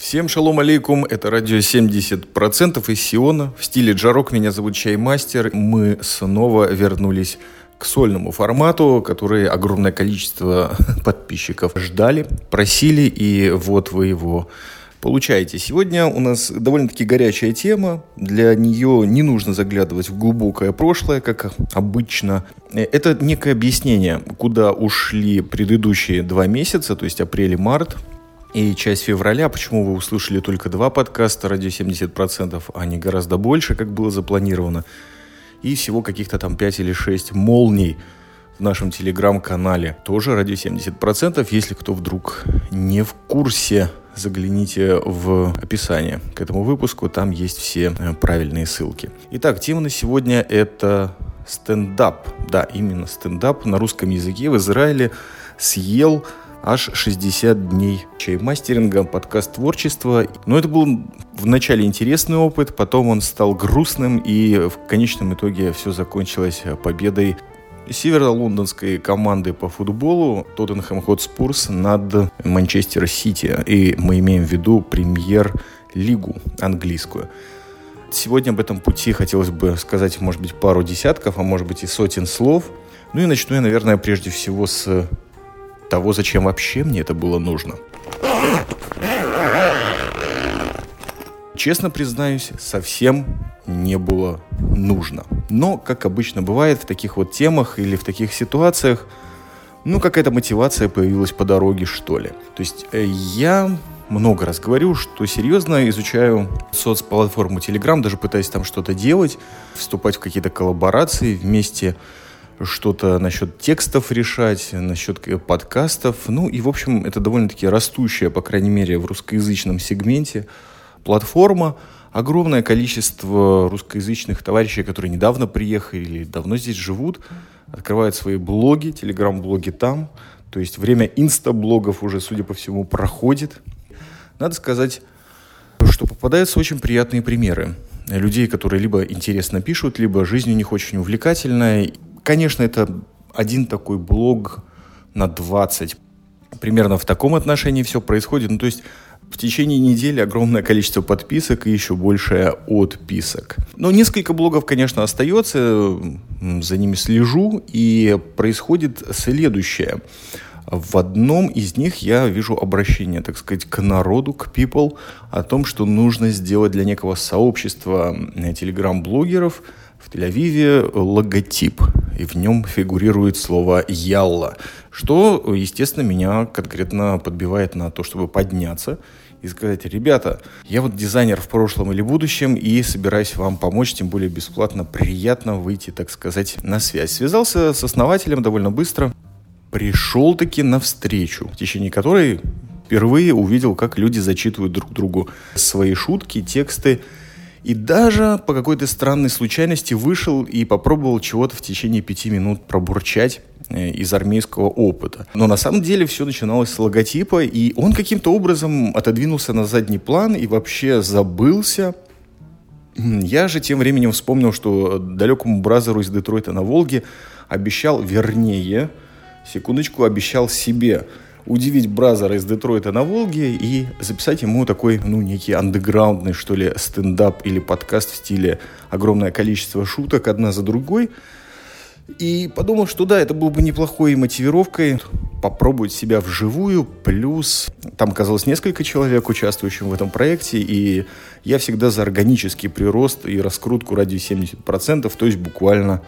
Всем шалом алейкум, это радио 70% из Сиона. В стиле джарок меня зовут Чаймастер. Мы снова вернулись к сольному формату, который огромное количество подписчиков ждали, просили, и вот вы его получаете. Сегодня у нас довольно-таки горячая тема. Для нее не нужно заглядывать в глубокое прошлое, как обычно. Это некое объяснение, куда ушли предыдущие два месяца, то есть апрель и март и часть февраля. Почему вы услышали только два подкаста «Радио 70%», а не гораздо больше, как было запланировано. И всего каких-то там 5 или 6 молний в нашем телеграм-канале. Тоже «Радио 70%». Если кто вдруг не в курсе, загляните в описание к этому выпуску. Там есть все э, правильные ссылки. Итак, тема на сегодня – это стендап. Да, именно стендап на русском языке в Израиле съел аж 60 дней чаймастеринга, подкаст творчества. Но это был вначале интересный опыт, потом он стал грустным, и в конечном итоге все закончилось победой северо-лондонской команды по футболу Тоттенхэм Хотспурс над Манчестер Сити. И мы имеем в виду премьер-лигу английскую. Сегодня об этом пути хотелось бы сказать, может быть, пару десятков, а может быть и сотен слов. Ну и начну я, наверное, прежде всего с того, зачем вообще мне это было нужно. Честно признаюсь, совсем не было нужно. Но, как обычно бывает в таких вот темах или в таких ситуациях, ну, какая-то мотивация появилась по дороге, что ли. То есть э, я много раз говорю, что серьезно изучаю соцплатформу Telegram, даже пытаясь там что-то делать, вступать в какие-то коллаборации вместе что-то насчет текстов решать, насчет подкастов. Ну и, в общем, это довольно-таки растущая, по крайней мере, в русскоязычном сегменте платформа. Огромное количество русскоязычных товарищей, которые недавно приехали или давно здесь живут, открывают свои блоги, телеграм-блоги там. То есть время инстаблогов уже, судя по всему, проходит. Надо сказать, что попадаются очень приятные примеры людей, которые либо интересно пишут, либо жизнь у них очень увлекательная, Конечно, это один такой блог на 20. Примерно в таком отношении все происходит. Ну, то есть в течение недели огромное количество подписок и еще больше отписок. Но несколько блогов, конечно, остается, за ними слежу, и происходит следующее. В одном из них я вижу обращение, так сказать, к народу, к people, о том, что нужно сделать для некого сообщества телеграм-блогеров в Тель-Авиве логотип и в нем фигурирует слово «ялла», что, естественно, меня конкретно подбивает на то, чтобы подняться и сказать, ребята, я вот дизайнер в прошлом или будущем и собираюсь вам помочь, тем более бесплатно, приятно выйти, так сказать, на связь. Связался с основателем довольно быстро, пришел таки на встречу, в течение которой впервые увидел, как люди зачитывают друг другу свои шутки, тексты, и даже по какой-то странной случайности вышел и попробовал чего-то в течение пяти минут пробурчать э, из армейского опыта. Но на самом деле все начиналось с логотипа, и он каким-то образом отодвинулся на задний план и вообще забылся. Я же тем временем вспомнил, что далекому бразеру из Детройта на Волге обещал, вернее, секундочку, обещал себе – удивить Бразера из Детройта на Волге и записать ему такой, ну, некий андеграундный, что ли, стендап или подкаст в стиле огромное количество шуток одна за другой. И подумал, что да, это было бы неплохой мотивировкой попробовать себя вживую, плюс там оказалось несколько человек, участвующих в этом проекте, и я всегда за органический прирост и раскрутку ради 70%, то есть буквально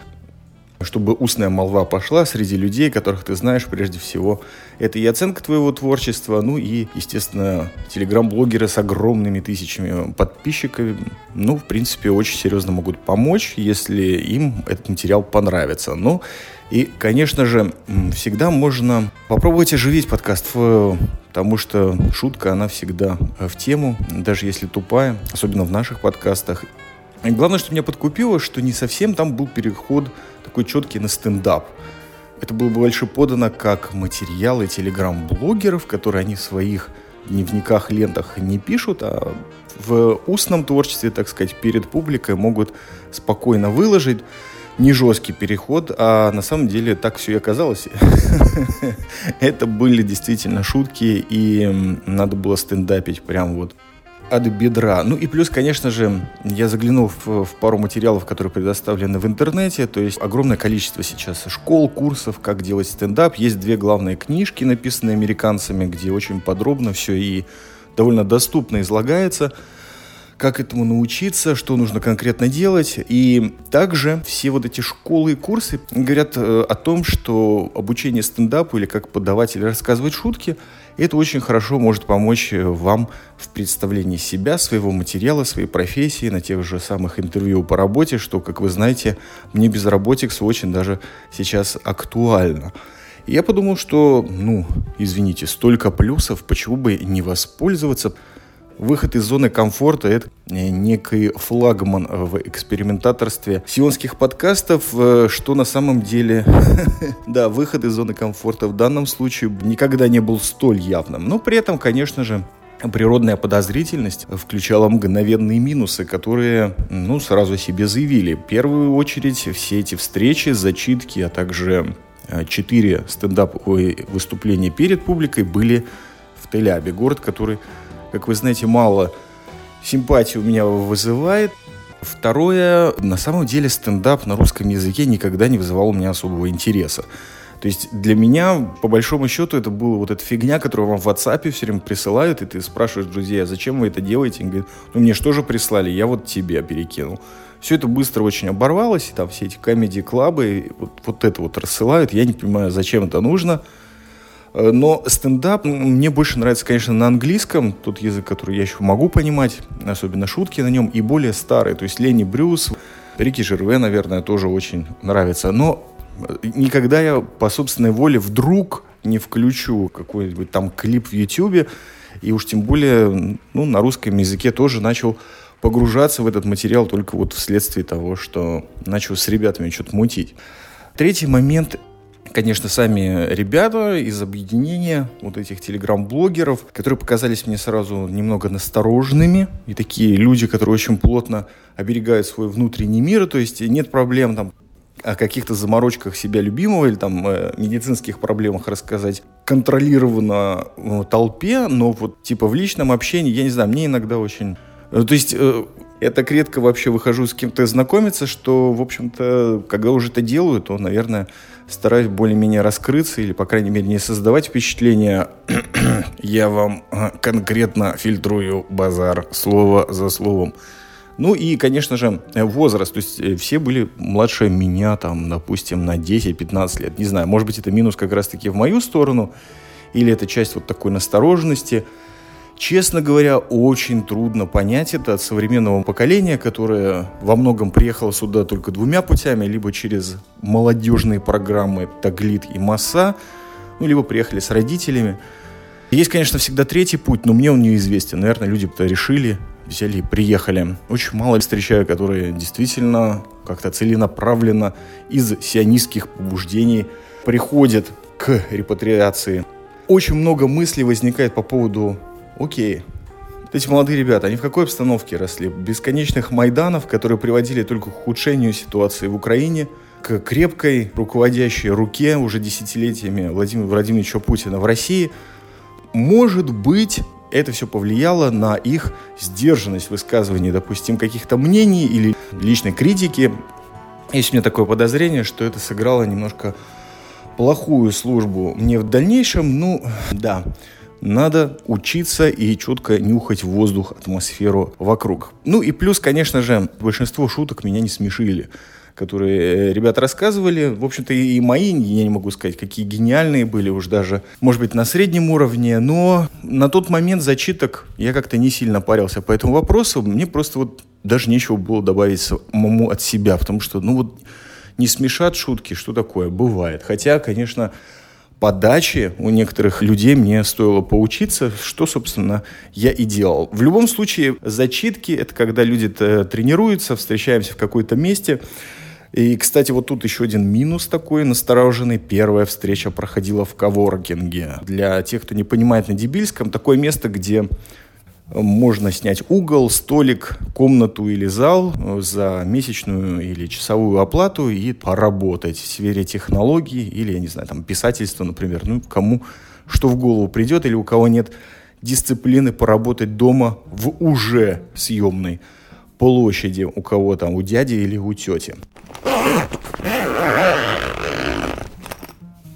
чтобы устная молва пошла среди людей, которых ты знаешь прежде всего. Это и оценка твоего творчества, ну и, естественно, телеграм-блогеры с огромными тысячами подписчиков, ну, в принципе, очень серьезно могут помочь, если им этот материал понравится. Ну, и, конечно же, всегда можно попробовать оживить подкаст, потому что шутка, она всегда в тему, даже если тупая, особенно в наших подкастах. Главное, что меня подкупило, что не совсем там был переход такой четкий на стендап. Это было бы больше подано как материалы телеграм-блогеров, которые они в своих дневниках, лентах не пишут, а в устном творчестве, так сказать, перед публикой могут спокойно выложить. не жесткий переход, а на самом деле так все и оказалось. Это были действительно шутки, и надо было стендапить прям вот от бедра. Ну и плюс, конечно же, я заглянул в, в пару материалов, которые предоставлены в интернете. То есть огромное количество сейчас школ, курсов, как делать стендап. Есть две главные книжки, написанные американцами, где очень подробно все и довольно доступно излагается как этому научиться, что нужно конкретно делать. И также все вот эти школы и курсы говорят э, о том, что обучение стендапу или как подавать или рассказывать шутки, это очень хорошо может помочь э, вам в представлении себя, своего материала, своей профессии, на тех же самых интервью по работе, что, как вы знаете, мне безработикс очень даже сейчас актуально. И я подумал, что, ну, извините, столько плюсов, почему бы не воспользоваться – Выход из зоны комфорта – это некий флагман в экспериментаторстве сионских подкастов, э, что на самом деле, да, выход из зоны комфорта в данном случае никогда не был столь явным. Но при этом, конечно же, природная подозрительность включала мгновенные минусы, которые, ну, сразу себе заявили. В первую очередь, все эти встречи, зачитки, а также э, четыре стендап выступления перед публикой были в Телябе, город, который как вы знаете, мало симпатии у меня вызывает. Второе, на самом деле стендап на русском языке никогда не вызывал у меня особого интереса. То есть для меня, по большому счету, это была вот эта фигня, которую вам в WhatsApp все время присылают, и ты спрашиваешь друзей, а зачем вы это делаете? Они говорят, ну мне что же прислали, я вот тебе перекинул. Все это быстро очень оборвалось, и там все эти комедии-клабы, вот, вот это вот рассылают, я не понимаю, зачем это нужно. Э, но стендап мне больше нравится, конечно, на английском, тот язык, который я еще могу понимать, особенно шутки на нем, и более старый, то есть Ленни Брюс, Рики Жерве, наверное, тоже очень нравится. Но э, никогда я по собственной воле вдруг не включу какой-нибудь там клип в Ютьюбе, и уж тем более ну, на русском языке тоже начал погружаться в этот материал только вот вследствие того, что начал с ребятами что-то мутить. Третий момент конечно, сами ребята из объединения вот этих телеграм-блогеров, которые показались мне сразу немного настороженными, и такие люди, которые очень плотно оберегают свой внутренний мир, то есть нет проблем там о каких-то заморочках себя любимого или там э, медицинских проблемах рассказать контролированно толпе, но вот типа в личном общении, я не знаю, мне иногда очень... Э, то есть э, я так редко вообще выхожу с кем-то знакомиться, что, в общем-то, когда уже это делаю, то, наверное, стараюсь более-менее раскрыться или, по крайней мере, не создавать впечатление «я вам а, конкретно фильтрую базар слово за словом». Ну и, конечно же, возраст. То есть э, все были младше меня, там, допустим, на 10-15 лет. Не знаю, может быть, это минус как раз-таки в мою сторону, или это часть вот такой настороженности – Честно говоря, очень трудно понять это от современного поколения, которое во многом приехало сюда только двумя путями, либо через молодежные программы Таглит и Масса, ну, либо приехали с родителями. Есть, конечно, всегда третий путь, но мне он неизвестен. Наверное, люди-то решили, взяли и приехали. Очень мало встречаю, которые действительно как-то целенаправленно из сионистских побуждений приходят к репатриации. Очень много мыслей возникает по поводу окей, эти молодые ребята, они в какой обстановке росли? Бесконечных майданов, которые приводили только к ухудшению ситуации в Украине, к крепкой руководящей руке уже десятилетиями Владимира Владимировича Путина в России. Может быть, это все повлияло на их сдержанность высказывания, допустим, каких-то мнений или личной критики. Есть у меня такое подозрение, что это сыграло немножко плохую службу мне в дальнейшем. Ну, да, надо учиться и четко нюхать воздух, атмосферу вокруг. Ну и плюс, конечно же, большинство шуток меня не смешили которые э, ребята рассказывали. В общем-то, и мои, я не могу сказать, какие гениальные были уж даже, может быть, на среднем уровне, но на тот момент зачиток я как-то не сильно парился по этому вопросу. Мне просто вот даже нечего было добавить самому от себя, потому что, ну вот, не смешат шутки, что такое, бывает. Хотя, конечно, подачи у некоторых людей мне стоило поучиться, что, собственно, я и делал. В любом случае, зачитки — это когда люди тренируются, встречаемся в какой-то месте, и, кстати, вот тут еще один минус такой настороженный. Первая встреча проходила в коворкинге. Для тех, кто не понимает на Дебильском, такое место, где можно снять угол, столик, комнату или зал за месячную или часовую оплату и поработать в сфере технологий или, я не знаю, там, писательства, например. Ну, кому что в голову придет или у кого нет дисциплины поработать дома в уже съемной площади у кого там, у дяди или у тети.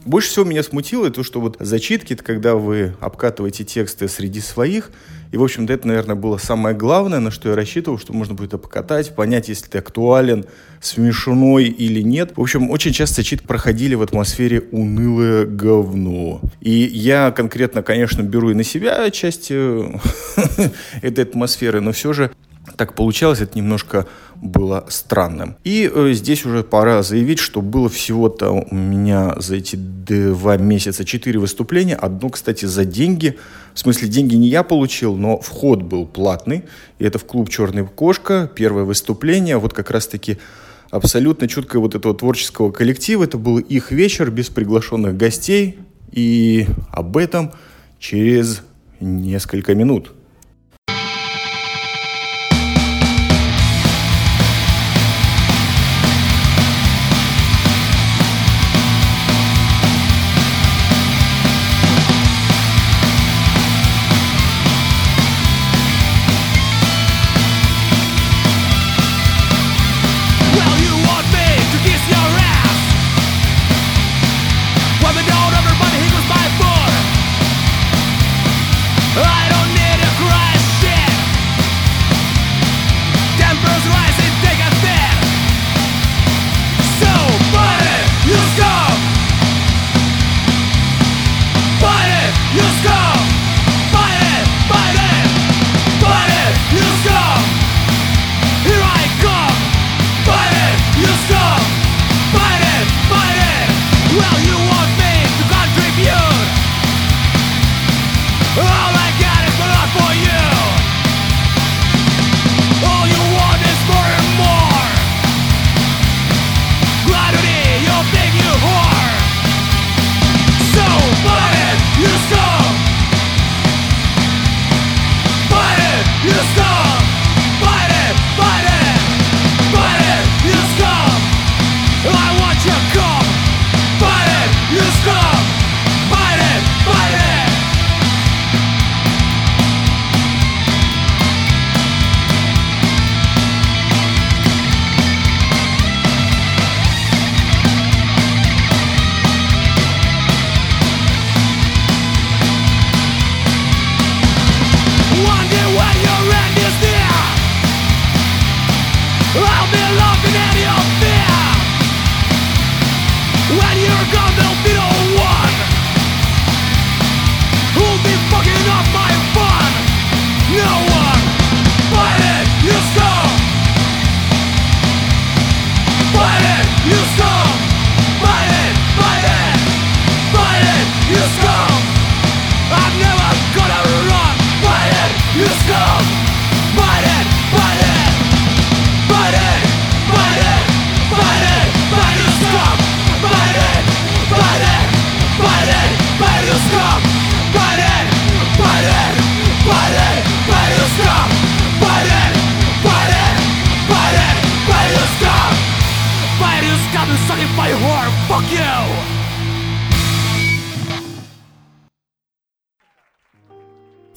Больше всего меня смутило то, что вот зачитки, когда вы обкатываете тексты среди своих, и, в общем-то, это, наверное, было самое главное, на что я рассчитывал, что можно будет покатать, понять, если ты актуален, смешной или нет. В общем, очень часто зачитки проходили в атмосфере унылое говно. И я конкретно, конечно, беру и на себя часть э, этой атмосферы, но все же так получалось, это немножко было странным. И э, здесь уже пора заявить, что было всего-то у меня за эти два месяца четыре выступления. Одно, кстати, за деньги. В смысле, деньги не я получил, но вход был платный. И это в клуб «Черная кошка». Первое выступление. Вот как раз-таки абсолютно чуткое вот этого творческого коллектива. Это был их вечер без приглашенных гостей. И об этом через несколько минут.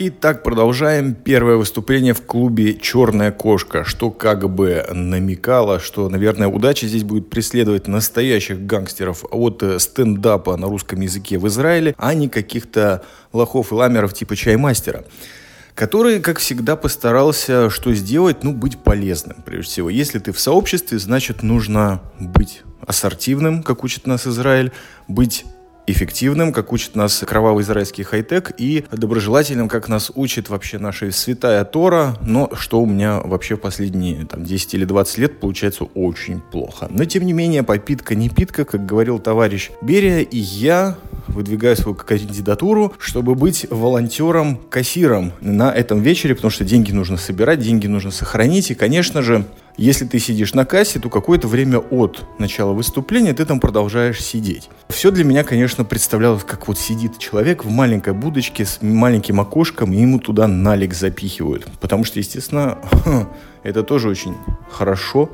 Итак, продолжаем. Первое выступление в клубе «Черная кошка», что как бы намекало, что, наверное, удача здесь будет преследовать настоящих гангстеров от э, стендапа на русском языке в Израиле, а не каких-то лохов и ламеров типа чаймастера который, как всегда, постарался что сделать? Ну, быть полезным, прежде всего. Если ты в сообществе, значит, нужно быть ассортивным, как учит нас Израиль, быть эффективным, как учит нас кровавый израильский хай-тек, и доброжелательным, как нас учит вообще наша святая Тора, но что у меня вообще в последние там, 10 или 20 лет получается очень плохо. Но, тем не менее, попитка не питка, как говорил товарищ Берия, и я выдвигаю свою кандидатуру, чтобы быть волонтером-кассиром на этом вечере, потому что деньги нужно собирать, деньги нужно сохранить. И, конечно же, если ты сидишь на кассе, то какое-то время от начала выступления ты там продолжаешь сидеть. Все для меня, конечно, представлялось, как вот сидит человек в маленькой будочке с маленьким окошком, и ему туда налик запихивают. Потому что, естественно, это тоже очень хорошо.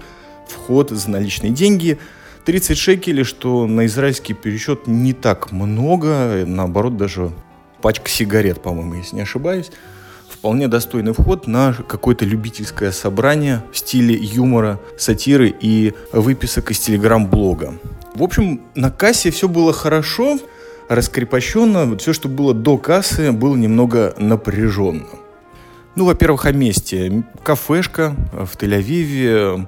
Вход за наличные деньги – 30 шекелей, что на израильский пересчет не так много, наоборот, даже пачка сигарет, по-моему, если не ошибаюсь. Вполне достойный вход на какое-то любительское собрание в стиле юмора, сатиры и выписок из телеграм-блога. В общем, на кассе все было хорошо, раскрепощенно. Все, что было до кассы, было немного напряженно. Ну, во-первых, о месте. Кафешка в Тель-Авиве,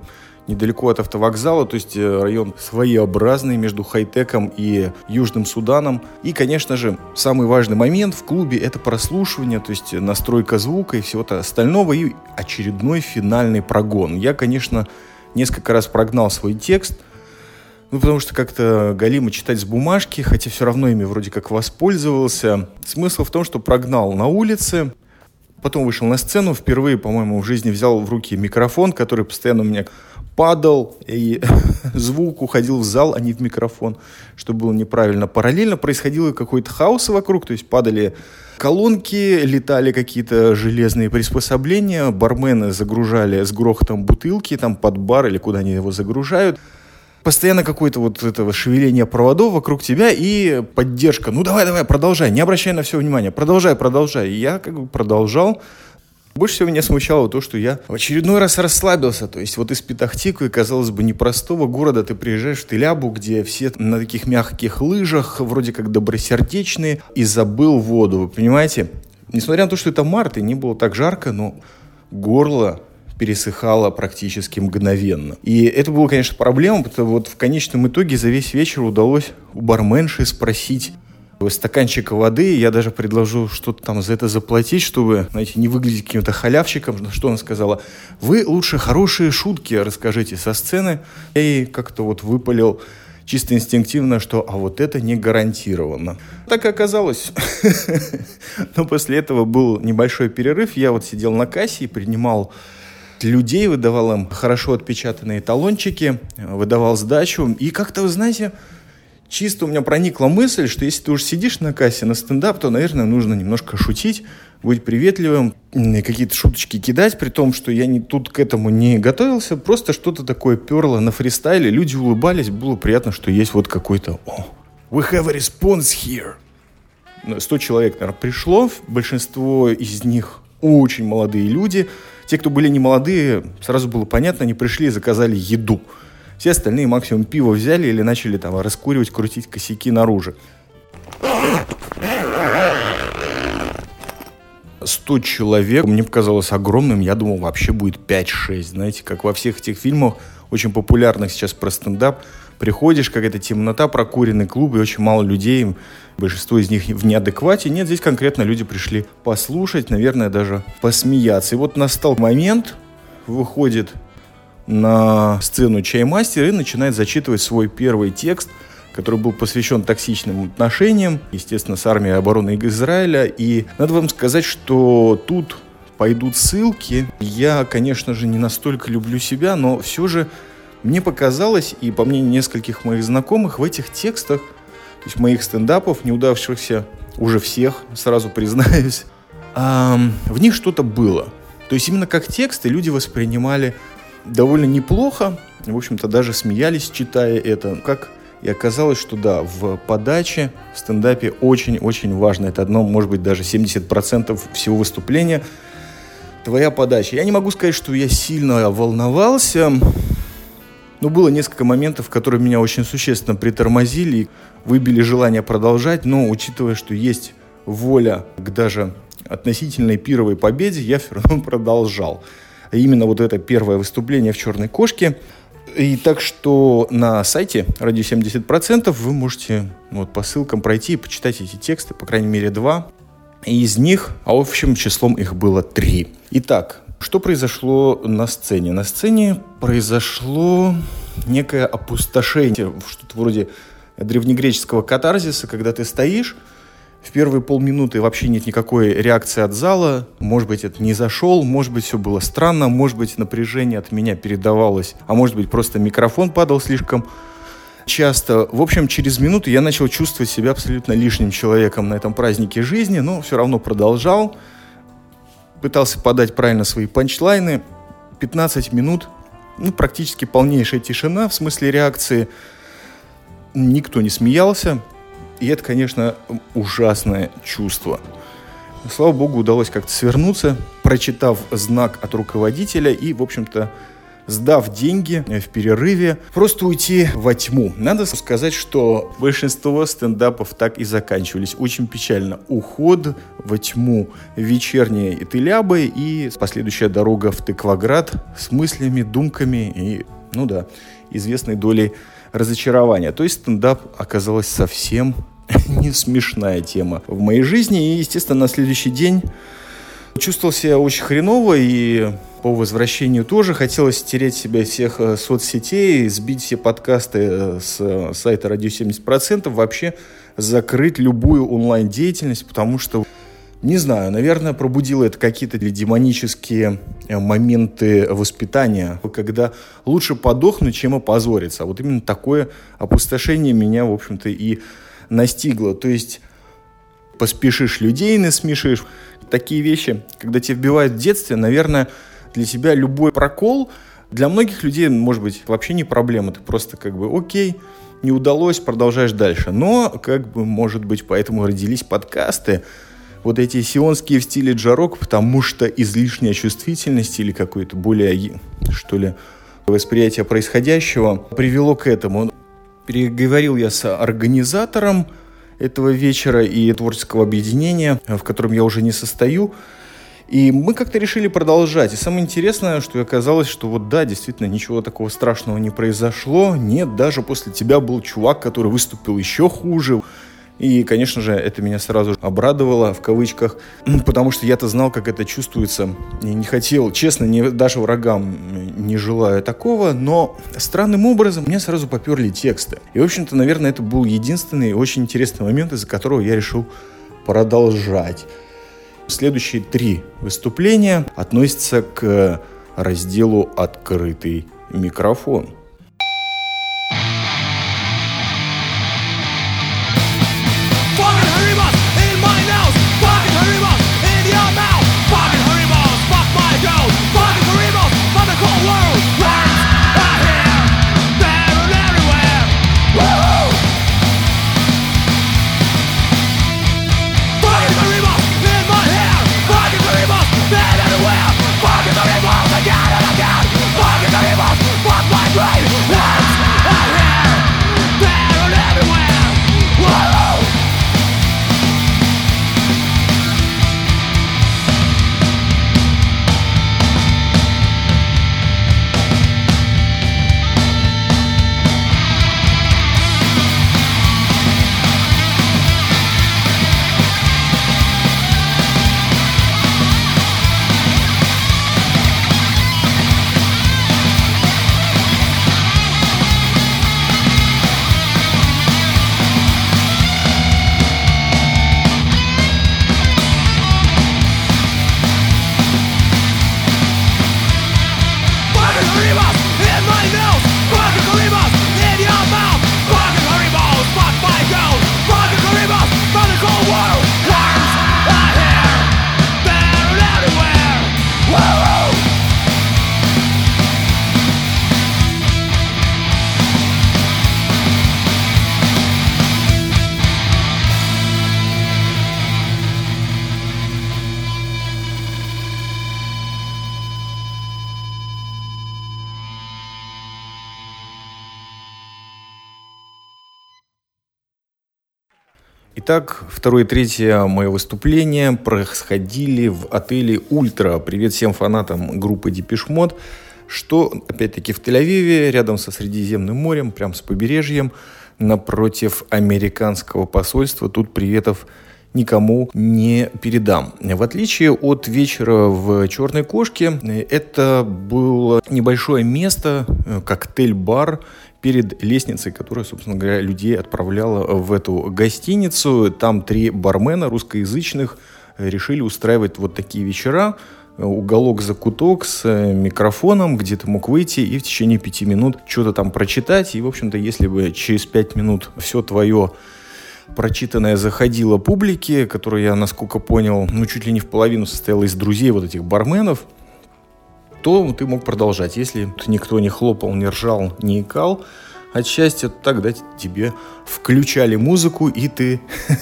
недалеко от автовокзала, то есть э, район своеобразный между Хайтеком и Южным Суданом. И, конечно же, самый важный момент в клубе – это прослушивание, то есть настройка звука и всего-то остального, и очередной финальный прогон. Я, конечно, несколько раз прогнал свой текст, ну, потому что как-то галимо читать с бумажки, хотя все равно ими вроде как воспользовался. Смысл в том, что прогнал на улице, потом вышел на сцену, впервые, по-моему, в жизни взял в руки микрофон, который постоянно у меня падал, и звук уходил в зал, а не в микрофон, что было неправильно. Параллельно происходило какой-то хаос вокруг, то есть падали колонки, летали какие-то железные приспособления, бармены загружали с грохотом бутылки там под бар или куда они его загружают. Постоянно какое-то вот этого шевеление проводов вокруг тебя и поддержка. Ну давай, давай, продолжай, не обращай на все внимание, продолжай, продолжай. И я как бы продолжал, больше всего меня смущало то, что я в очередной раз расслабился. То есть вот из Петахтиквы, казалось бы, непростого города ты приезжаешь в Телябу, где все на таких мягких лыжах, вроде как добросердечные, и забыл воду. Вы понимаете? Несмотря на то, что это март и не было так жарко, но горло пересыхало практически мгновенно. И это было, конечно, проблема, потому что вот в конечном итоге за весь вечер удалось у барменши спросить стаканчика воды, я даже предложу что-то там за это заплатить, чтобы, знаете, не выглядеть каким-то халявщиком. Что она сказала? Вы лучше хорошие шутки расскажите со сцены. Я ей как-то вот выпалил чисто инстинктивно, что а вот это не гарантированно. Так и оказалось. Но после этого был небольшой перерыв. Я вот сидел на кассе и принимал людей, выдавал им хорошо отпечатанные талончики, выдавал сдачу. И как-то, вы знаете, чисто у меня проникла мысль, что если ты уже сидишь на кассе на стендап, то, наверное, нужно немножко шутить, быть приветливым, какие-то шуточки кидать, при том, что я не, тут к этому не готовился, просто что-то такое перло на фристайле, люди улыбались, было приятно, что есть вот какой-то «О, we have a response here». 100 человек, наверное, пришло, большинство из них очень молодые люди. Те, кто были не молодые, сразу было понятно, они пришли и заказали еду – все остальные максимум пиво взяли или начали там раскуривать, крутить косяки наружу. 100 человек мне показалось огромным. Я думал, вообще будет 5-6. Знаете, как во всех этих фильмах, очень популярных сейчас про стендап, приходишь, как это темнота, прокуренный клуб, и очень мало людей, большинство из них в неадеквате. Нет, здесь конкретно люди пришли послушать, наверное, даже посмеяться. И вот настал момент, выходит на сцену чаймастер и начинает зачитывать свой первый текст, который был посвящен токсичным отношениям, естественно, с армией обороны Израиля. И надо вам сказать, что тут пойдут ссылки. Я, конечно же, не настолько люблю себя, но все же мне показалось, и по мнению нескольких моих знакомых, в этих текстах, то есть моих стендапов, неудавшихся, уже всех, сразу признаюсь, эм, в них что-то было. То есть именно как тексты люди воспринимали довольно неплохо. В общем-то, даже смеялись, читая это. Как и оказалось, что да, в подаче, в стендапе очень-очень важно. Это одно, может быть, даже 70% всего выступления. Твоя подача. Я не могу сказать, что я сильно волновался. Но было несколько моментов, которые меня очень существенно притормозили, выбили желание продолжать. Но учитывая, что есть воля к даже относительной пировой победе, я все равно продолжал именно вот это первое выступление в «Черной кошке». И так что на сайте «Радио 70%» вы можете вот, по ссылкам пройти и почитать эти тексты, по крайней мере, два. Из них, а общим числом их было три. Итак, что произошло на сцене? На сцене произошло некое опустошение, что-то вроде древнегреческого катарзиса, когда ты стоишь, в первые полминуты вообще нет никакой реакции от зала. Может быть, это не зашел, может быть, все было странно, может быть, напряжение от меня передавалось, а может быть, просто микрофон падал слишком часто. В общем, через минуту я начал чувствовать себя абсолютно лишним человеком на этом празднике жизни, но все равно продолжал. Пытался подать правильно свои панчлайны. 15 минут, ну, практически полнейшая тишина в смысле реакции. Никто не смеялся. И это, конечно, ужасное чувство. Слава богу, удалось как-то свернуться, прочитав знак от руководителя и, в общем-то, сдав деньги в перерыве, просто уйти во тьму. Надо сказать, что большинство стендапов так и заканчивались. Очень печально. Уход во тьму, вечерние Итылябы и последующая дорога в Тыкваград с мыслями, думками и, ну да, известной долей разочарования. То есть стендап оказалась совсем не смешная тема в моей жизни. И, естественно, на следующий день чувствовал себя очень хреново и по возвращению тоже хотелось стереть себя всех э, соцсетей, сбить все подкасты э, с э, сайта «Радио 70%», вообще закрыть любую онлайн-деятельность, потому что не знаю, наверное, пробудило это какие-то демонические моменты воспитания, когда лучше подохнуть, чем опозориться. Вот именно такое опустошение меня, в общем-то, и настигло. То есть поспешишь людей насмешишь. Такие вещи, когда тебе вбивают в детстве, наверное, для тебя любой прокол, для многих людей, может быть, вообще не проблема. Ты просто как бы окей, не удалось, продолжаешь дальше. Но, как бы, может быть, поэтому родились подкасты, вот эти сионские в стиле джарок, потому что излишняя чувствительность или какое-то более, что ли, восприятие происходящего привело к этому. Переговорил я с организатором этого вечера и творческого объединения, в котором я уже не состою, и мы как-то решили продолжать. И самое интересное, что оказалось, что вот да, действительно, ничего такого страшного не произошло. Нет, даже после тебя был чувак, который выступил еще хуже. И, конечно же, это меня сразу обрадовало, в кавычках, потому что я-то знал, как это чувствуется. И не хотел, честно, не, даже врагам не желаю такого, но странным образом мне сразу поперли тексты. И, в общем-то, наверное, это был единственный очень интересный момент, из-за которого я решил продолжать. Следующие три выступления относятся к разделу «Открытый микрофон». Итак, второе и третье мое выступление происходили в отеле «Ультра». Привет всем фанатам группы «Депешмот», что, опять-таки, в Тель-Авиве, рядом со Средиземным морем, прям с побережьем, напротив американского посольства. Тут приветов никому не передам. В отличие от вечера в «Черной кошке», это было небольшое место, коктейль-бар, перед лестницей, которая, собственно говоря, людей отправляла в эту гостиницу. Там три бармена русскоязычных решили устраивать вот такие вечера уголок за куток с э, микрофоном, где ты мог выйти и в течение пяти минут что-то там прочитать. И, в общем-то, если бы через пять минут все твое прочитанное заходило публике, которая, насколько понял, ну, чуть ли не в половину состояла из друзей вот этих барменов, то ты мог продолжать. Если никто не хлопал, не ржал, не икал, от счастья, тогда тебе включали музыку, и ты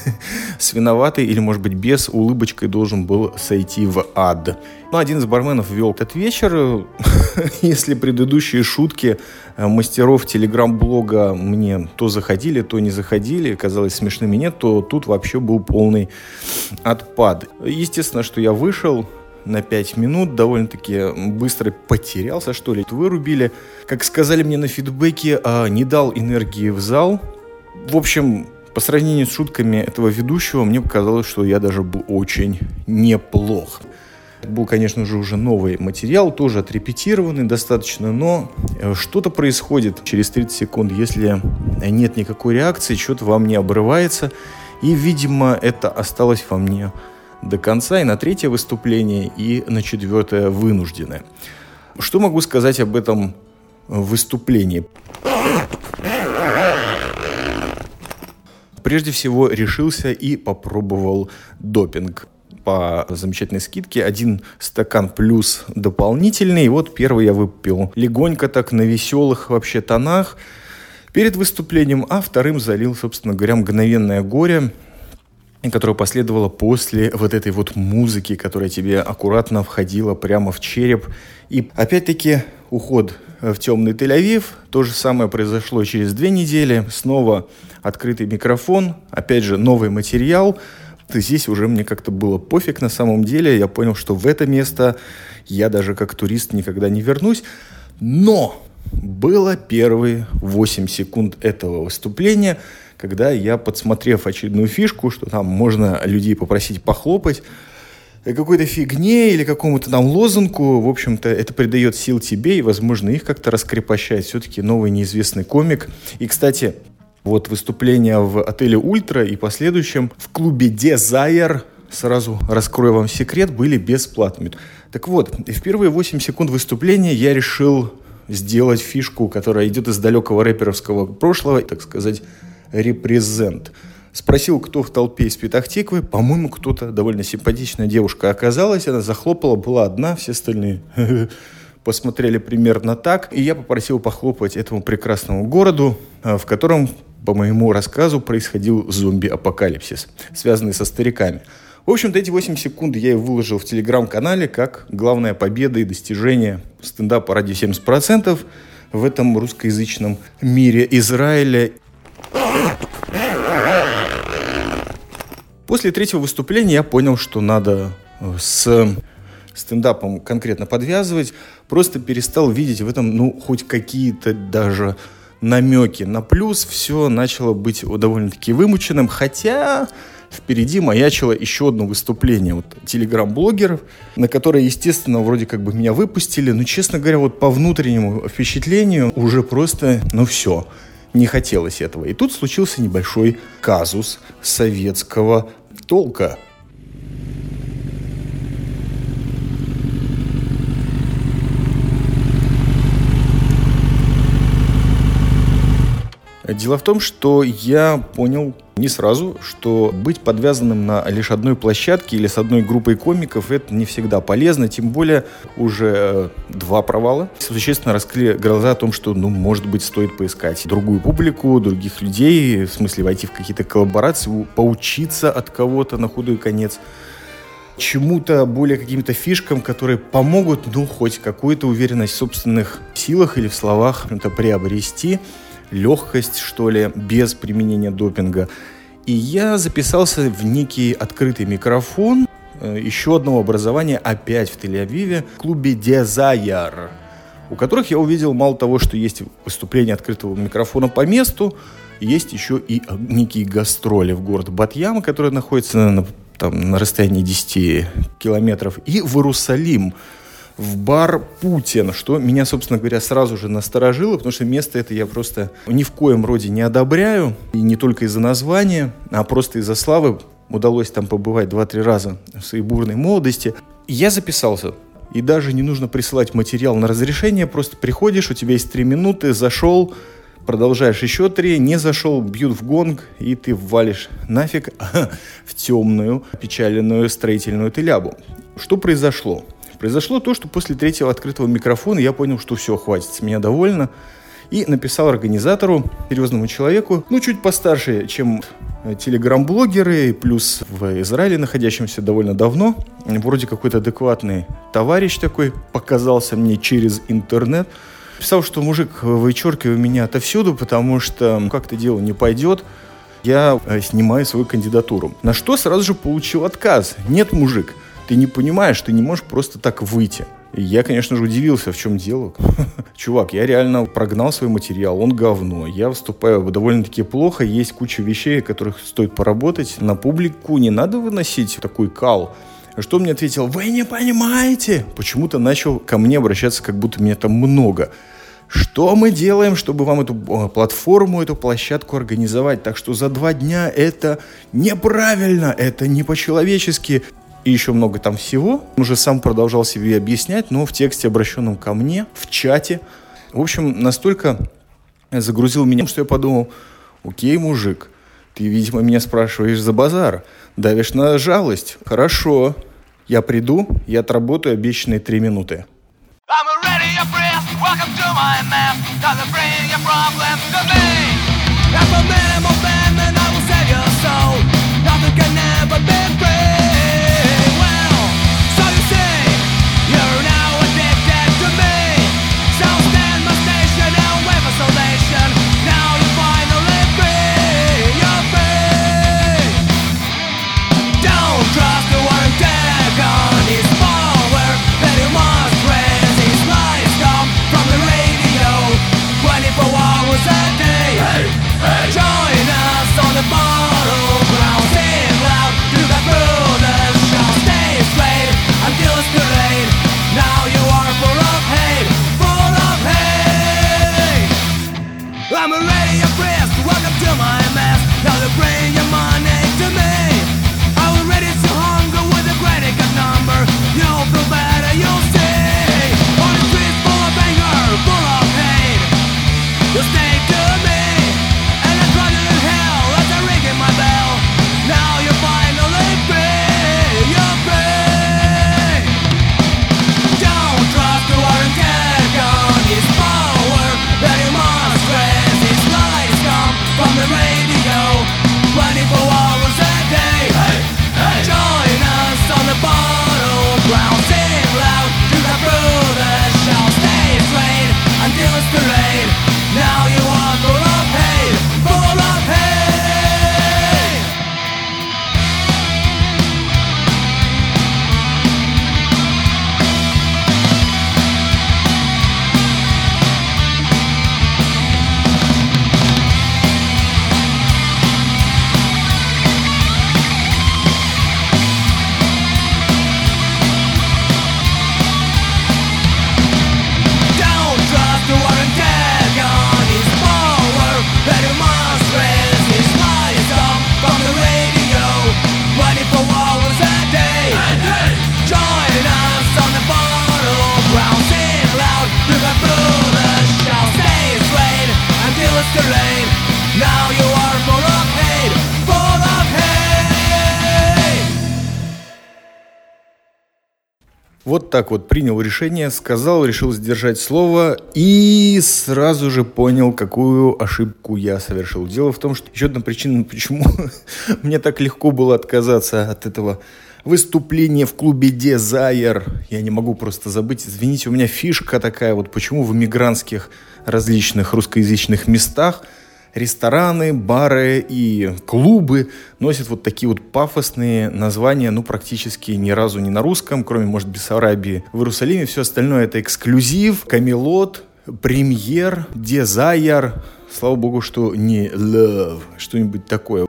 с виноватой или, может быть, без улыбочкой должен был сойти в ад. Ну, один из барменов вел этот вечер. Если предыдущие шутки э, мастеров телеграм-блога мне то заходили, то не заходили, казалось смешными нет, то тут вообще был полный отпад. Естественно, что я вышел, на 5 минут, довольно-таки быстро потерялся, что ли. Вырубили, как сказали мне на фидбэке, а, не дал энергии в зал. В общем, по сравнению с шутками этого ведущего, мне показалось, что я даже был очень неплох. Был, конечно же, уже новый материал, тоже отрепетированный достаточно, но э, что-то происходит через 30 секунд, если нет никакой реакции, что-то вам не обрывается, и, видимо, это осталось во мне до конца, и на третье выступление, и на четвертое вынужденное. Что могу сказать об этом выступлении? Прежде всего решился и попробовал допинг по замечательной скидке. Один стакан плюс дополнительный. И вот первый я выпил легонько так на веселых вообще тонах перед выступлением, а вторым залил, собственно говоря, мгновенное горе которая последовала после вот этой вот музыки, которая тебе аккуратно входила прямо в череп. И опять-таки уход в темный Тель-Авив. То же самое произошло через две недели. Снова открытый микрофон, опять же новый материал. Здесь уже мне как-то было пофиг на самом деле. Я понял, что в это место я даже как турист никогда не вернусь. Но было первые 8 секунд этого выступления – когда я, подсмотрев очередную фишку, что там можно людей попросить похлопать, э, какой-то фигне или какому-то там лозунку, в общем-то, это придает сил тебе и, возможно, их как-то раскрепощает. Все-таки новый неизвестный комик. И, кстати, вот выступление в отеле «Ультра» и последующем в клубе «Desire», сразу раскрою вам секрет, были бесплатными. Так вот, в первые 8 секунд выступления я решил сделать фишку, которая идет из далекого рэперовского прошлого, так сказать, репрезент. Спросил, кто в толпе из Петахтиквы. По-моему, кто-то довольно симпатичная девушка оказалась. Она захлопала, была одна, все остальные посмотрели примерно так. И я попросил похлопать этому прекрасному городу, э, в котором, по моему рассказу, происходил зомби-апокалипсис, связанный со стариками. В общем-то, эти 8 секунд я и выложил в телеграм-канале как главная победа и достижение стендапа ради 70% в этом русскоязычном мире Израиля. После третьего выступления я понял, что надо э, с стендапом конкретно подвязывать. Просто перестал видеть в этом, ну, хоть какие-то даже намеки на плюс. Все начало быть довольно-таки вымученным. Хотя впереди маячило еще одно выступление вот, телеграм-блогеров, на которое, естественно, вроде как бы меня выпустили. Но, честно говоря, вот по внутреннему впечатлению уже просто, ну все – не хотелось этого. И тут случился небольшой казус советского толка. Дело в том, что я понял не сразу, что быть подвязанным на лишь одной площадке или с одной группой комиков это не всегда полезно, тем более уже э, два провала. Существенно раскрыли глаза о том, что, ну, может быть, стоит поискать другую публику, других людей, в смысле войти в какие-то коллаборации, поучиться от кого-то на худой конец чему-то, более каким-то фишкам, которые помогут, ну, хоть какую-то уверенность в собственных силах или в словах это приобрести легкость, что ли, без применения допинга. И я записался в некий открытый микрофон э, еще одного образования опять в Тель-Авиве, в клубе Desire, у которых я увидел мало того, что есть выступление открытого микрофона по месту, есть еще и некие гастроли в город Батьям, который находится на, там, на расстоянии 10 километров, и в Иерусалим, в бар Путин, что меня, собственно говоря, сразу же насторожило, потому что место это я просто ни в коем роде не одобряю, и не только из-за названия, а просто из-за славы. Удалось там побывать два-три раза в своей бурной молодости. я записался. И даже не нужно присылать материал на разрешение, просто приходишь, у тебя есть три минуты, зашел, продолжаешь еще три, не зашел, бьют в гонг, и ты валишь нафиг в темную, печаленную строительную тылябу. Что произошло? Произошло то, что после третьего открытого микрофона я понял, что все, хватит, с меня довольно. И написал организатору, серьезному человеку, ну, чуть постарше, чем телеграм-блогеры, плюс в Израиле находящемся довольно давно. Вроде какой-то адекватный товарищ такой показался мне через интернет. Писал, что мужик, вычеркивай меня отовсюду, потому что как-то дело не пойдет. Я э, снимаю свою кандидатуру. На что сразу же получил отказ. Нет, мужик, ты не понимаешь, ты не можешь просто так выйти. И я, конечно же, удивился, в чем дело. Чувак, я реально прогнал свой материал, он говно. Я выступаю довольно-таки плохо, есть куча вещей, которых стоит поработать. На публику не надо выносить такой кал. Что мне ответил? Вы не понимаете? Почему-то начал ко мне обращаться, как будто меня там много. Что мы делаем, чтобы вам эту платформу, эту площадку организовать? Так что за два дня это неправильно, это не по-человечески и еще много там всего. Он уже сам продолжал себе объяснять, но в тексте, обращенном ко мне, в чате. В общем, настолько загрузил меня, что я подумал, окей, мужик, ты, видимо, меня спрашиваешь за базар, давишь на жалость. Хорошо, я приду, я отработаю обещанные три минуты. I'm a minimal man, I will save your soul. Nothing can ever be free. go. Вот так вот принял решение, сказал, решил сдержать слово и сразу же понял, какую ошибку я совершил. Дело в том, что еще одна причина, почему мне так легко было отказаться от этого выступления в клубе Дезайер. Я не могу просто забыть. Извините, у меня фишка такая вот, почему в мигрантских различных русскоязычных местах – рестораны, бары и клубы носят вот такие вот пафосные названия, ну, практически ни разу не на русском, кроме, может, Бессарабии. В Иерусалиме все остальное это эксклюзив, камелот, премьер, дезайер. Слава богу, что не love, что-нибудь такое.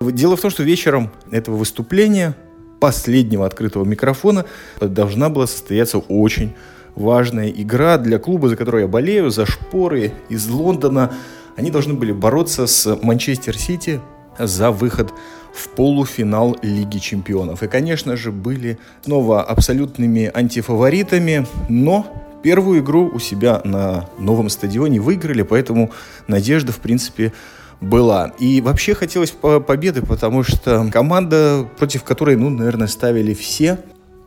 Дело в том, что вечером этого выступления последнего открытого микрофона должна была состояться очень важная игра для клуба, за который я болею, за шпоры из Лондона. Они должны были бороться с Манчестер Сити за выход в полуфинал Лиги Чемпионов. И, конечно же, были снова абсолютными антифаворитами, но первую игру у себя на новом стадионе выиграли, поэтому надежда, в принципе, была. И вообще хотелось победы, потому что команда, против которой, ну, наверное, ставили все,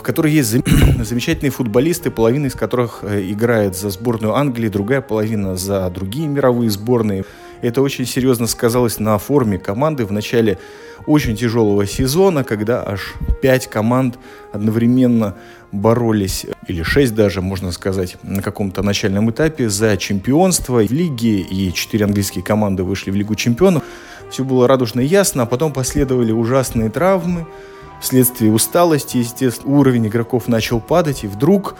в которой есть замечательные футболисты, половина из которых э, играет за сборную Англии, другая половина за другие мировые сборные. Это очень серьезно сказалось на форме команды в начале очень тяжелого сезона, когда аж пять команд одновременно боролись, или шесть даже, можно сказать, на каком-то начальном этапе за чемпионство в лиге, и четыре английские команды вышли в Лигу чемпионов. Все было радужно и ясно, а потом последовали ужасные травмы, вследствие усталости, естественно, уровень игроков начал падать, и вдруг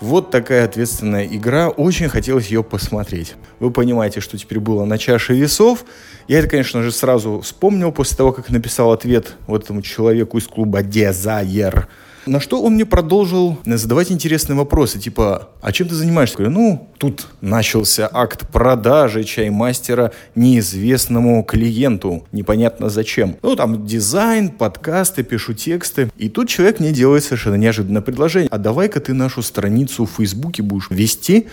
вот такая ответственная игра. Очень хотелось ее посмотреть. Вы понимаете, что теперь было на чаше весов. Я это, конечно же, сразу вспомнил после того, как написал ответ вот этому человеку из клуба «Дезайер». На что он мне продолжил задавать интересные вопросы, типа, а чем ты занимаешься? Я говорю, ну, тут начался акт продажи чаймастера неизвестному клиенту, непонятно зачем. Ну, там дизайн, подкасты, пишу тексты. И тут человек мне делает совершенно неожиданное предложение. А давай-ка ты нашу страницу в Фейсбуке будешь вести,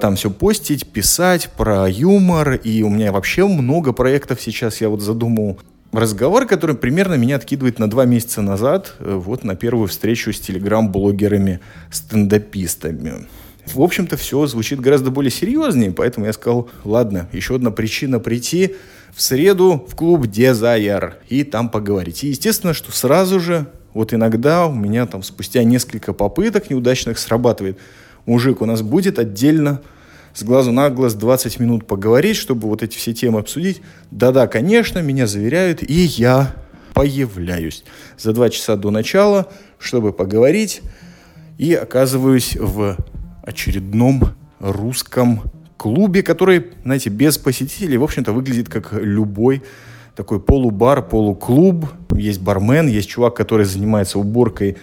там все постить, писать про юмор, и у меня вообще много проектов сейчас, я вот задумал разговор, который примерно меня откидывает на два месяца назад, э, вот на первую встречу с телеграм-блогерами, стендапистами. В общем-то, все звучит гораздо более серьезнее, поэтому я сказал, ладно, еще одна причина прийти в среду в клуб Дезайер и там поговорить. И естественно, что сразу же, вот иногда у меня там спустя несколько попыток неудачных срабатывает, мужик, у нас будет отдельно с глазу на глаз 20 минут поговорить, чтобы вот эти все темы обсудить. Да-да, конечно, меня заверяют, и я появляюсь за два часа до начала, чтобы поговорить, и оказываюсь в очередном русском клубе, который, знаете, без посетителей, в общем-то, выглядит как любой такой полубар, полуклуб. Есть бармен, есть чувак, который занимается уборкой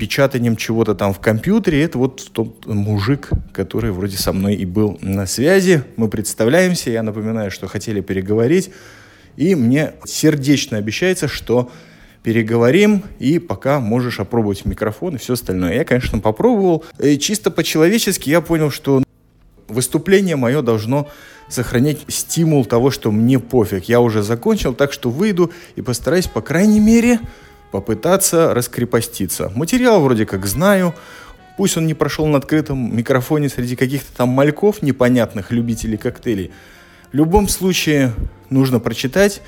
печатанием чего-то там в компьютере. Это вот тот мужик, который вроде со мной и был на связи. Мы представляемся, я напоминаю, что хотели переговорить. И мне сердечно обещается, что переговорим, и пока можешь опробовать микрофон и все остальное. Я, конечно, попробовал. И чисто по-человечески я понял, что выступление мое должно сохранять стимул того, что мне пофиг. Я уже закончил, так что выйду и постараюсь, по крайней мере, попытаться раскрепоститься. Материал вроде как знаю, пусть он не прошел на открытом микрофоне среди каких-то там мальков непонятных любителей коктейлей. В любом случае нужно прочитать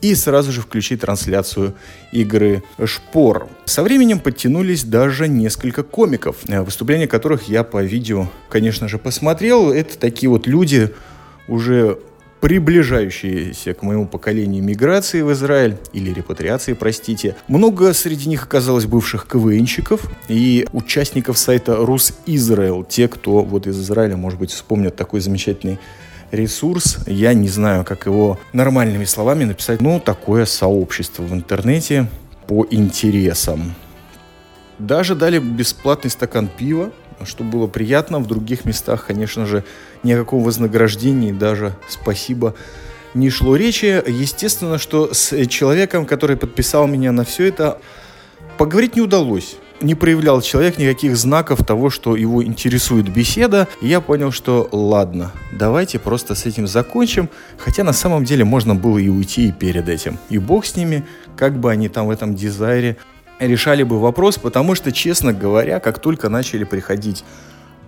и сразу же включить трансляцию игры «Шпор». Со временем подтянулись даже несколько комиков, э, выступления которых я по видео, конечно же, посмотрел. Это такие вот люди, уже приближающиеся к моему поколению миграции в Израиль, или репатриации, простите. Много среди них оказалось бывших КВНщиков и участников сайта Рус Израил. Те, кто вот из Израиля, может быть, вспомнят такой замечательный ресурс. Я не знаю, как его нормальными словами написать. Ну, такое сообщество в интернете по интересам. Даже дали бесплатный стакан пива, что было приятно. В других местах, конечно же, никакого вознаграждения, даже спасибо не шло речи. Естественно, что с человеком, который подписал меня на все это, поговорить не удалось. Не проявлял человек никаких знаков того, что его интересует беседа. И я понял, что ладно, давайте просто с этим закончим. Хотя на самом деле можно было и уйти и перед этим. И бог с ними, как бы они там в этом дизайре решали бы вопрос, потому что, честно говоря, как только начали приходить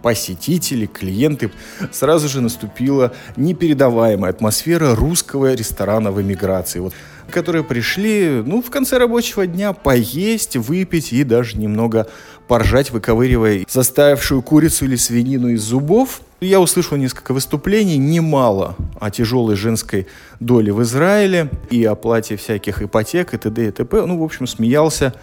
посетители, клиенты, сразу же наступила непередаваемая атмосфера русского ресторана в эмиграции, вот, которые пришли, ну, в конце рабочего дня поесть, выпить и даже немного поржать, выковыривая заставившую курицу или свинину из зубов. Я услышал несколько выступлений, немало о тяжелой женской доле в Израиле и оплате всяких ипотек и т.д. и т.п. Ну, в общем, смеялся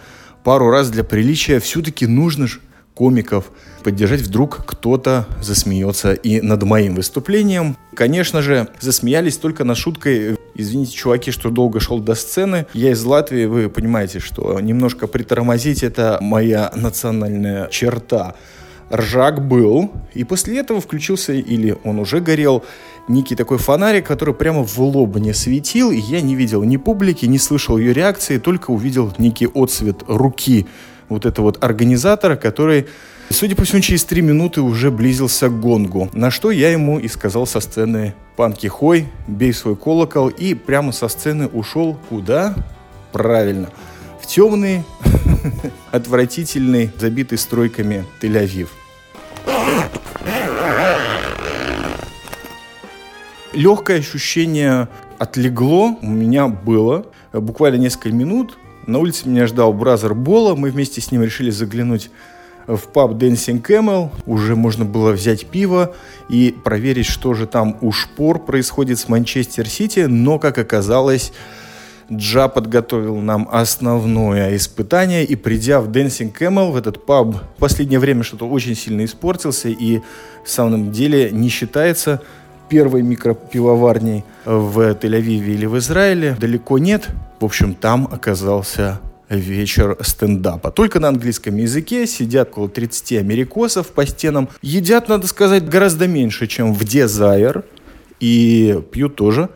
пару раз для приличия. Все-таки нужно же комиков, поддержать вдруг кто-то засмеется и над моим выступлением. Конечно же, засмеялись только над шуткой Извините, чуваки, что долго шел до сцены. Я из Латвии, вы понимаете, что немножко притормозить это моя национальная черта. Ржак был, и после этого включился, или он уже горел, некий такой фонарик, который прямо в лоб мне светил, и я не видел ни публики, не слышал ее реакции, только увидел некий отцвет руки вот этого вот организатора, который, судя по всему, через три минуты уже близился к гонгу. На что я ему и сказал со сцены «Панки хой, бей свой колокол» и прямо со сцены ушел куда? Правильно, в темный, отвратительный, забитый стройками Тель-Авив. Легкое ощущение отлегло у меня было буквально несколько минут. На улице меня ждал бразер Бола. Мы вместе с ним решили заглянуть в паб Dancing Camel. Уже можно было взять пиво и проверить, что же там у шпор происходит с Манчестер Сити. Но, как оказалось, Джа подготовил нам основное испытание, и придя в Dancing Camel, в этот паб, в последнее время что-то очень сильно испортился, и в самом деле не считается первой микропивоварней в Тель-Авиве или в Израиле. Далеко нет. В общем, там оказался вечер стендапа. Только на английском языке сидят около 30 америкосов по стенам. Едят, надо сказать, гораздо меньше, чем в Desire. И пьют тоже.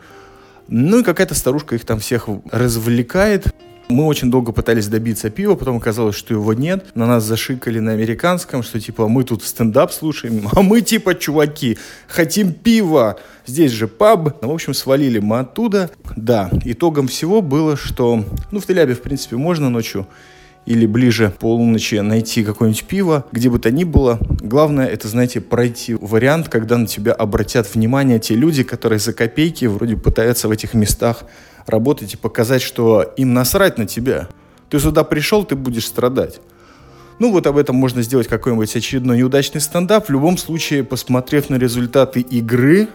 Ну и какая-то старушка их там всех развлекает. Мы очень долго пытались добиться пива, потом оказалось, что его нет. На нас зашикали на американском, что типа мы тут стендап слушаем, а мы типа чуваки, хотим пива. Здесь же паб. Ну, в общем, свалили мы оттуда. Да, итогом всего было, что, ну, в Телябе, в принципе, можно ночью или ближе полуночи найти какое-нибудь пиво, где бы то ни было. Главное, это, знаете, пройти вариант, когда на тебя обратят внимание те люди, которые за копейки вроде пытаются в этих местах работать и показать, что им насрать на тебя. Ты сюда пришел, ты будешь страдать. Ну вот об этом можно сделать какой-нибудь очередной неудачный стендап. В любом случае, посмотрев на результаты игры,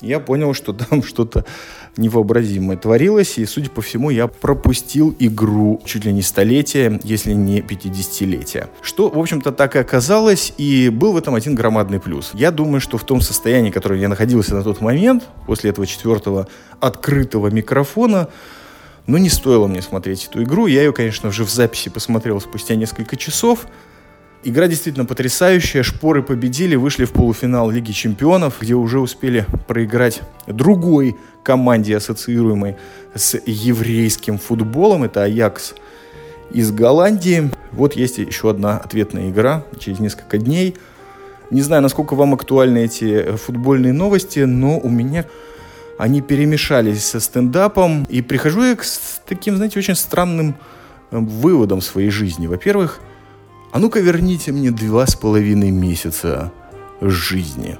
я понял, что там что-то невообразимое творилось, и, судя по всему, я пропустил игру чуть ли не столетия, если не 50-летия. Что, в общем-то, так и оказалось, и был в этом один громадный плюс. Я думаю, что в том состоянии, в котором я находился на тот момент, после этого четвертого открытого микрофона, ну, не стоило мне смотреть эту игру. Я ее, конечно же, в записи посмотрел спустя несколько часов. Игра действительно потрясающая. Шпоры победили, вышли в полуфинал Лиги Чемпионов, где уже успели проиграть другой команде, ассоциируемой с еврейским футболом. Это Аякс из Голландии. Вот есть еще одна ответная игра через несколько дней. Не знаю, насколько вам актуальны эти футбольные новости, но у меня они перемешались со стендапом. И прихожу я к таким, знаете, очень странным э, выводам своей жизни. Во-первых, а ну-ка верните мне два с половиной месяца жизни.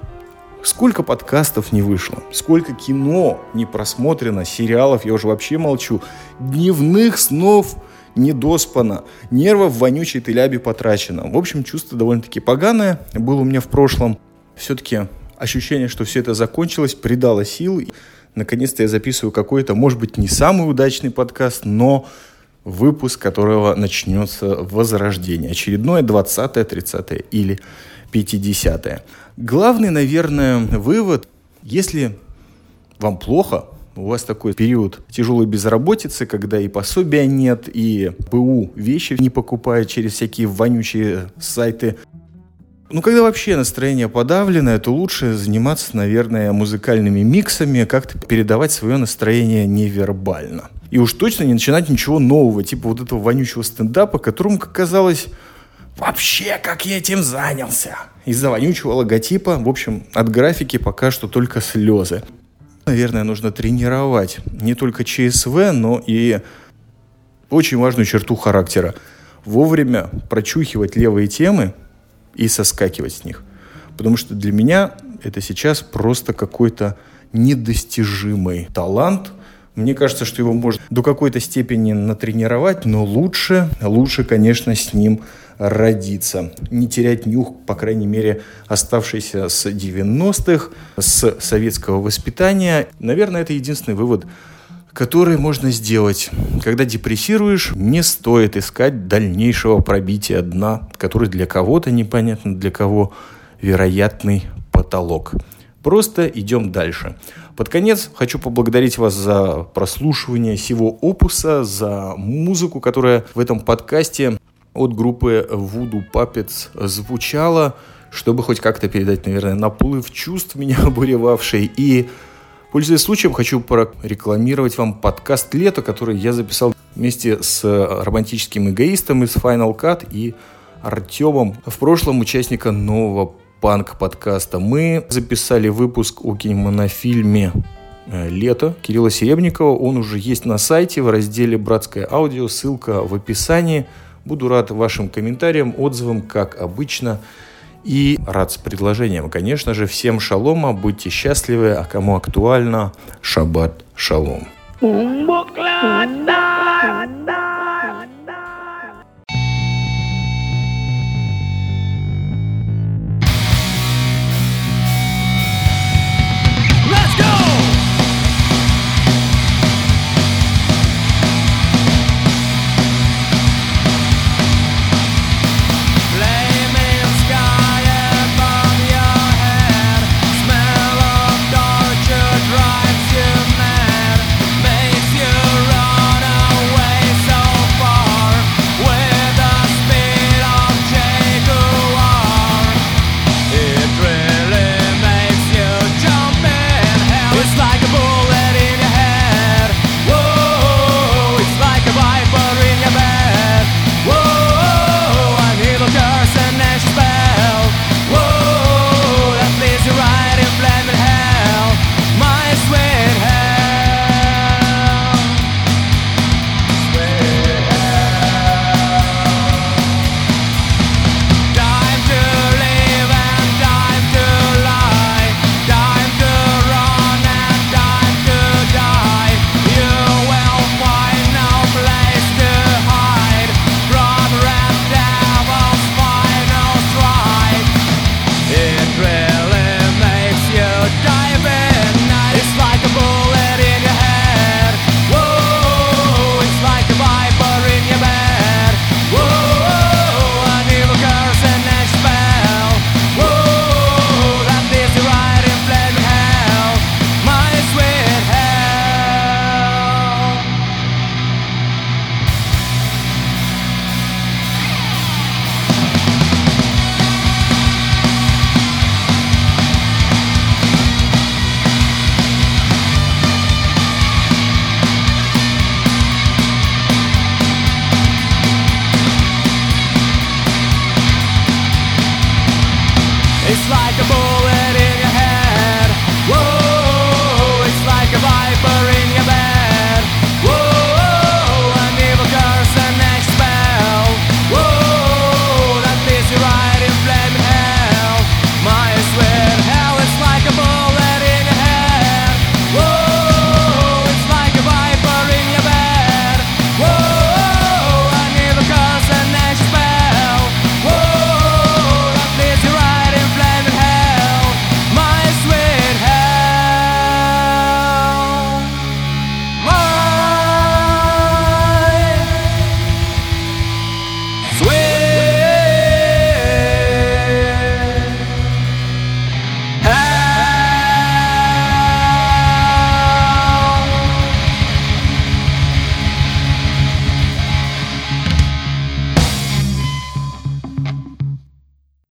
Сколько подкастов не вышло, сколько кино не просмотрено, сериалов, я уже вообще молчу, дневных снов не доспано, нервов в вонючей тыляби потрачено. В общем, чувство довольно-таки поганое было у меня в прошлом. Все-таки ощущение, что все это закончилось, придало сил. Наконец-то я записываю какой-то, может быть, не самый удачный подкаст, но выпуск которого начнется возрождение. Очередное 20-е, 30-е или 50-е. Главный, наверное, вывод, если вам плохо, у вас такой период тяжелой безработицы, когда и пособия нет, и БУ вещи не покупают через всякие вонючие сайты. Ну, когда вообще настроение подавленное, то лучше заниматься, наверное, музыкальными миксами, как-то передавать свое настроение невербально. И уж точно не начинать ничего нового, типа вот этого вонючего стендапа, которому, как казалось, вообще как я этим занялся. Из-за вонючего логотипа, в общем, от графики пока что только слезы. Наверное, нужно тренировать не только ЧСВ, но и очень важную черту характера. Вовремя прочухивать левые темы и соскакивать с них. Потому что для меня это сейчас просто какой-то недостижимый талант – мне кажется, что его можно до какой-то степени натренировать, но лучше, лучше, конечно, с ним родиться. Не терять нюх, по крайней мере, оставшийся с 90-х, с советского воспитания. Наверное, это единственный вывод, которые можно сделать. Когда депрессируешь, не стоит искать дальнейшего пробития дна, который для кого-то непонятно, для кого вероятный потолок. Просто идем дальше. Под конец хочу поблагодарить вас за прослушивание всего опуса, за музыку, которая в этом подкасте от группы Voodoo Puppets звучала, чтобы хоть как-то передать, наверное, наплыв чувств меня обуревавший. И, пользуясь случаем, хочу порекламировать вам подкаст «Лето», который я записал вместе с романтическим эгоистом из Final Cut и Артемом, в прошлом участника нового панк-подкаста. Мы записали выпуск о кинемонофильме э, «Лето» Кирилла Серебникова. Он уже есть на сайте в разделе «Братское аудио». Ссылка в описании – Буду рад вашим комментариям, отзывам, как обычно. И рад с предложением. Конечно же, всем шалома, будьте счастливы, а кому актуально, шаббат шалом. Умбоклада!